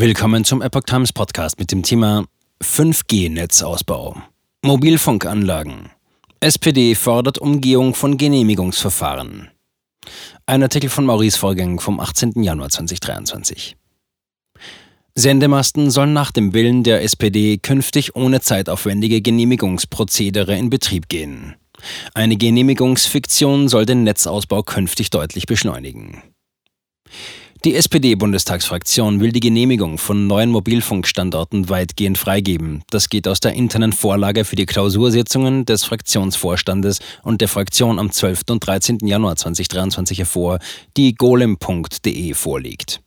Willkommen zum Epoch Times Podcast mit dem Thema 5G-Netzausbau. Mobilfunkanlagen. SPD fordert Umgehung von Genehmigungsverfahren. Ein Artikel von Maurice Vorgang vom 18. Januar 2023. Sendemasten sollen nach dem Willen der SPD künftig ohne zeitaufwendige Genehmigungsprozedere in Betrieb gehen. Eine Genehmigungsfiktion soll den Netzausbau künftig deutlich beschleunigen. Die SPD-Bundestagsfraktion will die Genehmigung von neuen Mobilfunkstandorten weitgehend freigeben. Das geht aus der internen Vorlage für die Klausursitzungen des Fraktionsvorstandes und der Fraktion am 12. und 13. Januar 2023 hervor, die golem.de vorliegt.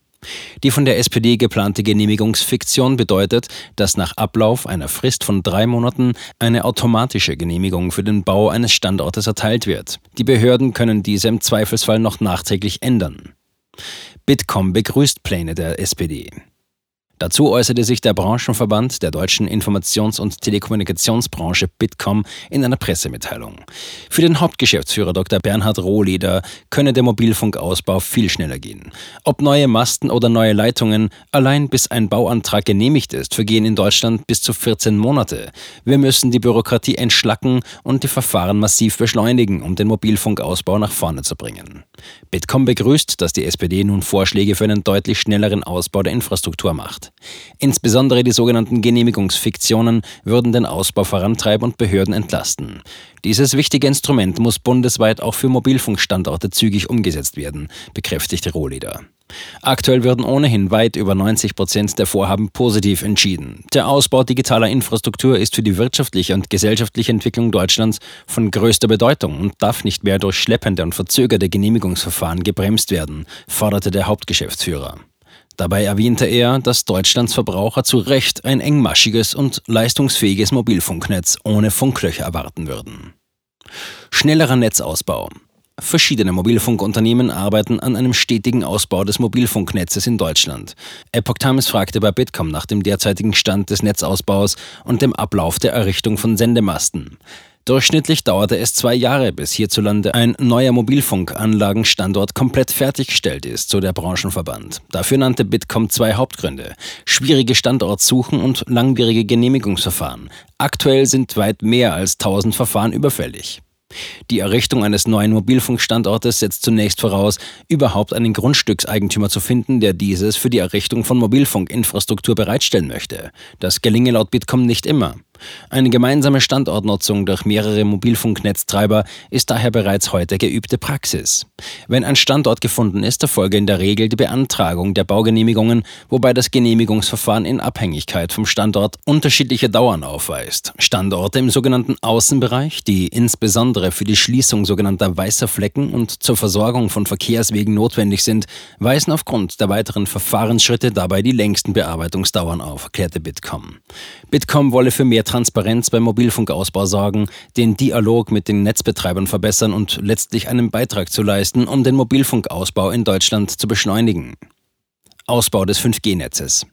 Die von der SPD geplante Genehmigungsfiktion bedeutet, dass nach Ablauf einer Frist von drei Monaten eine automatische Genehmigung für den Bau eines Standortes erteilt wird. Die Behörden können diese im Zweifelsfall noch nachträglich ändern. Bitkom begrüßt Pläne der SPD. Dazu äußerte sich der Branchenverband der deutschen Informations- und Telekommunikationsbranche Bitkom in einer Pressemitteilung. Für den Hauptgeschäftsführer Dr. Bernhard Rohleder könne der Mobilfunkausbau viel schneller gehen. Ob neue Masten oder neue Leitungen, allein bis ein Bauantrag genehmigt ist, vergehen in Deutschland bis zu 14 Monate. Wir müssen die Bürokratie entschlacken und die Verfahren massiv beschleunigen, um den Mobilfunkausbau nach vorne zu bringen. Bitkom begrüßt, dass die SPD nun Vorschläge für einen deutlich schnelleren Ausbau der Infrastruktur macht. Insbesondere die sogenannten Genehmigungsfiktionen würden den Ausbau vorantreiben und Behörden entlasten. Dieses wichtige Instrument muss bundesweit auch für Mobilfunkstandorte zügig umgesetzt werden, bekräftigte Rohleder. Aktuell werden ohnehin weit über 90 Prozent der Vorhaben positiv entschieden. Der Ausbau digitaler Infrastruktur ist für die wirtschaftliche und gesellschaftliche Entwicklung Deutschlands von größter Bedeutung und darf nicht mehr durch schleppende und verzögerte Genehmigungsverfahren gebremst werden, forderte der Hauptgeschäftsführer. Dabei erwähnte er, dass Deutschlands Verbraucher zu Recht ein engmaschiges und leistungsfähiges Mobilfunknetz ohne Funklöcher erwarten würden. Schnellerer Netzausbau. Verschiedene Mobilfunkunternehmen arbeiten an einem stetigen Ausbau des Mobilfunknetzes in Deutschland. Epoch Times fragte bei Bitkom nach dem derzeitigen Stand des Netzausbaus und dem Ablauf der Errichtung von Sendemasten. Durchschnittlich dauerte es zwei Jahre, bis hierzulande ein neuer Mobilfunkanlagenstandort komplett fertiggestellt ist, so der Branchenverband. Dafür nannte Bitkom zwei Hauptgründe. Schwierige Standortsuchen und langwierige Genehmigungsverfahren. Aktuell sind weit mehr als 1000 Verfahren überfällig. Die Errichtung eines neuen Mobilfunkstandortes setzt zunächst voraus, überhaupt einen Grundstückseigentümer zu finden, der dieses für die Errichtung von Mobilfunkinfrastruktur bereitstellen möchte. Das gelinge laut Bitkom nicht immer. Eine gemeinsame Standortnutzung durch mehrere Mobilfunknetztreiber ist daher bereits heute geübte Praxis. Wenn ein Standort gefunden ist, erfolge in der Regel die Beantragung der Baugenehmigungen, wobei das Genehmigungsverfahren in Abhängigkeit vom Standort unterschiedliche Dauern aufweist. Standorte im sogenannten Außenbereich, die insbesondere für die Schließung sogenannter weißer Flecken und zur Versorgung von Verkehrswegen notwendig sind, weisen aufgrund der weiteren Verfahrensschritte dabei die längsten Bearbeitungsdauern auf, erklärte Bitkom. Bitkom wolle für mehr Transparenz beim Mobilfunkausbau sorgen, den Dialog mit den Netzbetreibern verbessern und letztlich einen Beitrag zu leisten, um den Mobilfunkausbau in Deutschland zu beschleunigen. Ausbau des 5G-Netzes.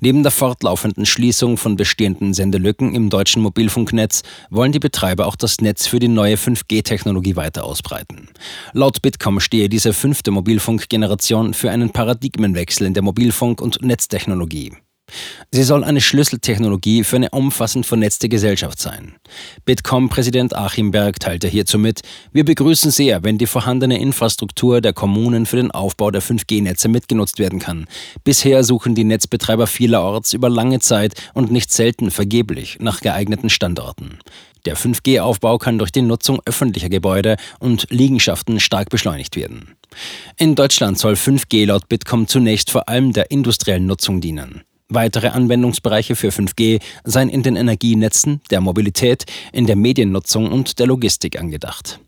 Neben der fortlaufenden Schließung von bestehenden Sendelücken im deutschen Mobilfunknetz wollen die Betreiber auch das Netz für die neue 5G-Technologie weiter ausbreiten. Laut Bitkom stehe diese fünfte Mobilfunkgeneration für einen Paradigmenwechsel in der Mobilfunk- und Netztechnologie. Sie soll eine Schlüsseltechnologie für eine umfassend vernetzte Gesellschaft sein. Bitkom-Präsident Achim Berg teilte hierzu mit, wir begrüßen sehr, wenn die vorhandene Infrastruktur der Kommunen für den Aufbau der 5G-Netze mitgenutzt werden kann. Bisher suchen die Netzbetreiber vielerorts über lange Zeit und nicht selten vergeblich nach geeigneten Standorten. Der 5G-Aufbau kann durch die Nutzung öffentlicher Gebäude und Liegenschaften stark beschleunigt werden. In Deutschland soll 5G laut Bitkom zunächst vor allem der industriellen Nutzung dienen. Weitere Anwendungsbereiche für 5G seien in den Energienetzen, der Mobilität, in der Mediennutzung und der Logistik angedacht.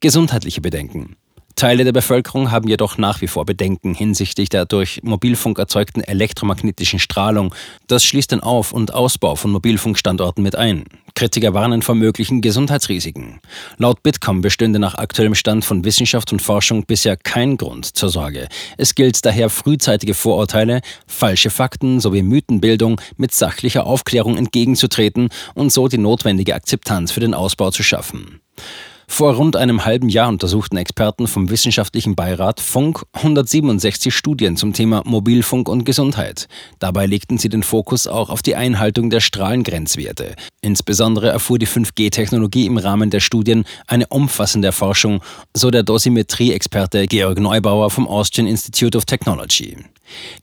Gesundheitliche Bedenken. Teile der Bevölkerung haben jedoch nach wie vor Bedenken hinsichtlich der durch Mobilfunk erzeugten elektromagnetischen Strahlung. Das schließt den Auf- und Ausbau von Mobilfunkstandorten mit ein. Kritiker warnen vor möglichen Gesundheitsrisiken. Laut Bitkom bestünde nach aktuellem Stand von Wissenschaft und Forschung bisher kein Grund zur Sorge. Es gilt daher frühzeitige Vorurteile, falsche Fakten sowie Mythenbildung mit sachlicher Aufklärung entgegenzutreten und so die notwendige Akzeptanz für den Ausbau zu schaffen. Vor rund einem halben Jahr untersuchten Experten vom Wissenschaftlichen Beirat Funk 167 Studien zum Thema Mobilfunk und Gesundheit. Dabei legten sie den Fokus auch auf die Einhaltung der Strahlengrenzwerte. Insbesondere erfuhr die 5G-Technologie im Rahmen der Studien eine umfassende Erforschung, so der Dosimetrie-Experte Georg Neubauer vom Austrian Institute of Technology.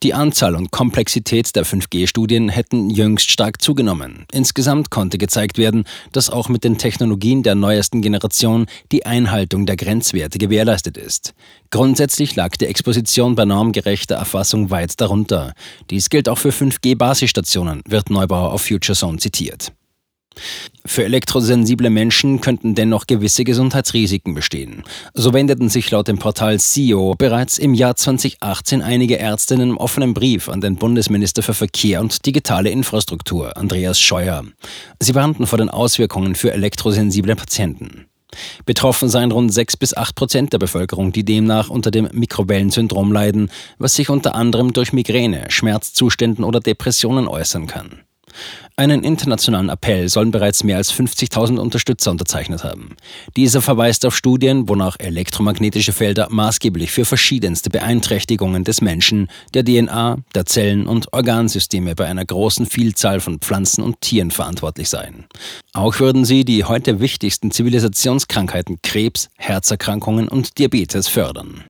Die Anzahl und Komplexität der 5G-Studien hätten jüngst stark zugenommen. Insgesamt konnte gezeigt werden, dass auch mit den Technologien der neuesten Generation die Einhaltung der Grenzwerte gewährleistet ist. Grundsätzlich lag die Exposition bei normgerechter Erfassung weit darunter. Dies gilt auch für 5G-Basisstationen, wird Neubauer auf FutureZone zitiert. Für elektrosensible Menschen könnten dennoch gewisse Gesundheitsrisiken bestehen. So wendeten sich laut dem Portal CEO bereits im Jahr 2018 einige Ärzte in einem offenen Brief an den Bundesminister für Verkehr und digitale Infrastruktur, Andreas Scheuer. Sie warnten vor den Auswirkungen für elektrosensible Patienten. Betroffen seien rund 6 bis 8 Prozent der Bevölkerung, die demnach unter dem Mikrowellensyndrom leiden, was sich unter anderem durch Migräne, Schmerzzuständen oder Depressionen äußern kann. Einen internationalen Appell sollen bereits mehr als 50.000 Unterstützer unterzeichnet haben. Dieser verweist auf Studien, wonach elektromagnetische Felder maßgeblich für verschiedenste Beeinträchtigungen des Menschen, der DNA, der Zellen und Organsysteme bei einer großen Vielzahl von Pflanzen und Tieren verantwortlich seien. Auch würden sie die heute wichtigsten Zivilisationskrankheiten Krebs, Herzerkrankungen und Diabetes fördern.